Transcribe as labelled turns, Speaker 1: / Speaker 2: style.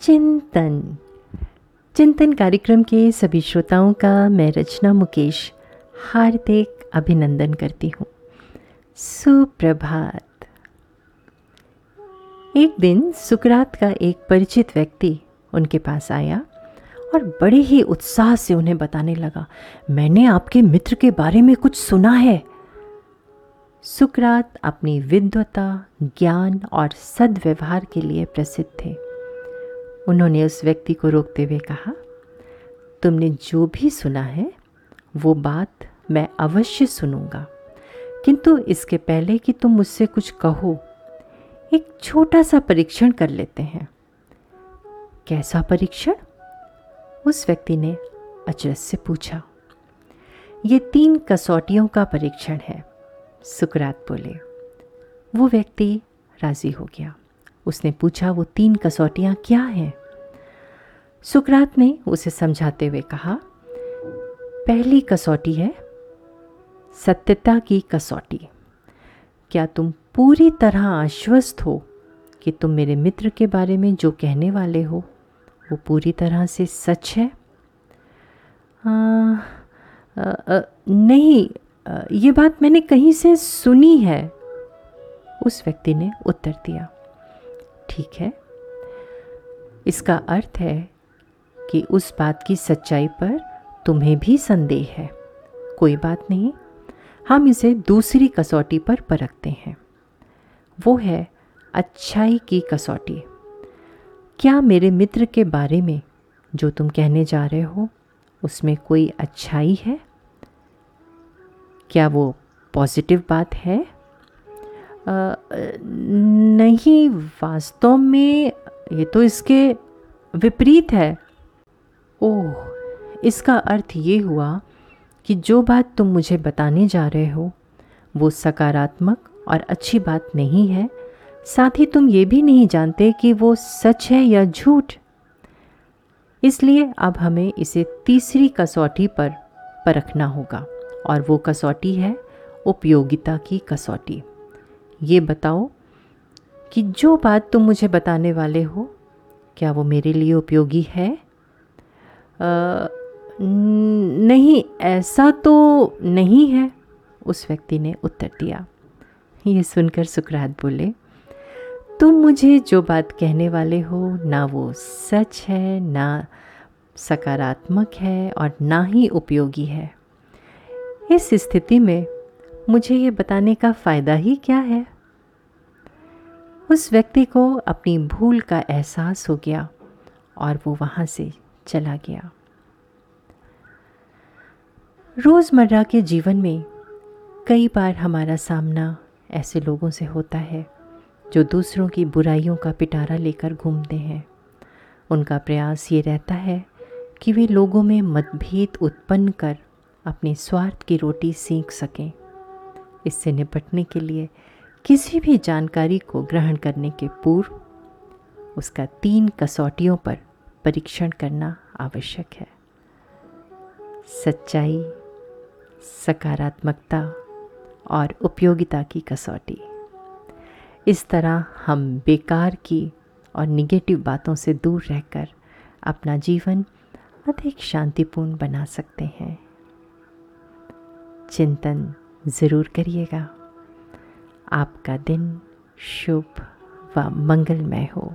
Speaker 1: चिंतन। चिंतन कार्यक्रम के सभी श्रोताओं का मैं रचना मुकेश हार्दिक अभिनंदन करती हूँ। सुप्रभात। एक दिन सुकरात का एक परिचित व्यक्ति उनके पास आया और बड़े ही उत्साह से उन्हें बताने लगा, मैंने आपके मित्र के बारे में कुछ सुना है। सुकरात अपनी विद्वता ज्ञान और सद्व्यवहार के लिए प्रसिद्ध थे। उन्होंने उस व्यक्ति को रोकते हुए कहा, तुमने जो भी सुना है, वो बात मैं अवश्य सुनूँगा। किंतु इसके पहले कि तुम मुझसे कुछ कहो, एक छोटा सा परीक्षण कर लेते हैं। कैसा परीक्षण? उस व्यक्ति ने अचरज से पूछा। ये तीन कसौटियों का परीक्षण है, सुकरात बोले। वो व्यक्ति राज़ी हो गया। उसने पूछा वो तीन कसौटियाँ क्या हैं? सुकरात ने उसे समझाते हुए कहा पहली कसौटी है सत्यता की कसौटी। क्या तुम पूरी तरह आश्वस्त हो कि तुम मेरे मित्र के बारे में जो कहने वाले हो वो पूरी तरह से सच है? आ, आ, आ, नहीं आ, ये बात मैंने कहीं से सुनी है उस व्यक्ति ने उत्तर दिया। ठीक है। इसका अर्थ है कि उस बात की सच्चाई पर तुम्हें भी संदेह है। कोई बात नहीं, हम इसे दूसरी कसौटी पर परखते हैं। वो है अच्छाई की कसौटी। क्या मेरे मित्र के बारे में जो तुम कहने जा रहे हो, उसमें कोई अच्छाई है? क्या वो पॉजिटिव बात है? नहीं, वास्तव में ये तो इसके विपरीत है। ओह, इसका अर्थ ये हुआ कि जो बात तुम मुझे बताने जा रहे हो, वो सकारात्मक और अच्छी बात नहीं है। साथ ही तुम ये भी नहीं जानते कि वो सच है या झूठ। इसलिए अब हमें इसे तीसरी कसौटी पर परखना होगा, और वो कसौटी है उपयोगिता की कसौटी। ये बताओ कि जो बात तुम मुझे बताने वाले हो क्या वो मेरे लिए उपयोगी है? आ, नहीं ऐसा तो नहीं है उस व्यक्ति ने उत्तर दिया। ये सुनकर सुकरात बोले तुम मुझे जो बात कहने वाले हो ना वो सच है ना सकारात्मक है और ना ही उपयोगी है। इस स्थिति में मुझे ये बताने का फ़ायदा ही क्या है? उस व्यक्ति को अपनी भूल का एहसास हो गया और वो वहाँ से चला गया। रोज़मर्रा के जीवन में कई बार हमारा सामना ऐसे लोगों से होता है जो दूसरों की बुराइयों का पिटारा लेकर घूमते हैं। उनका प्रयास ये रहता है कि वे लोगों में मतभेद उत्पन्न कर अपने स्वार्थ की रोटी सीख सकें। इससे निपटने के लिए किसी भी जानकारी को ग्रहण करने के पूर्व उसका तीन कसौटियों पर परीक्षण करना आवश्यक है। सच्चाई, सकारात्मकता और उपयोगिता की कसौटी। इस तरह हम बेकार की और निगेटिव बातों से दूर रहकर अपना जीवन अधिक शांतिपूर्ण बना सकते हैं। चिंतन ज़रूर करिएगा। आपका दिन शुभ व मंगलमय हो।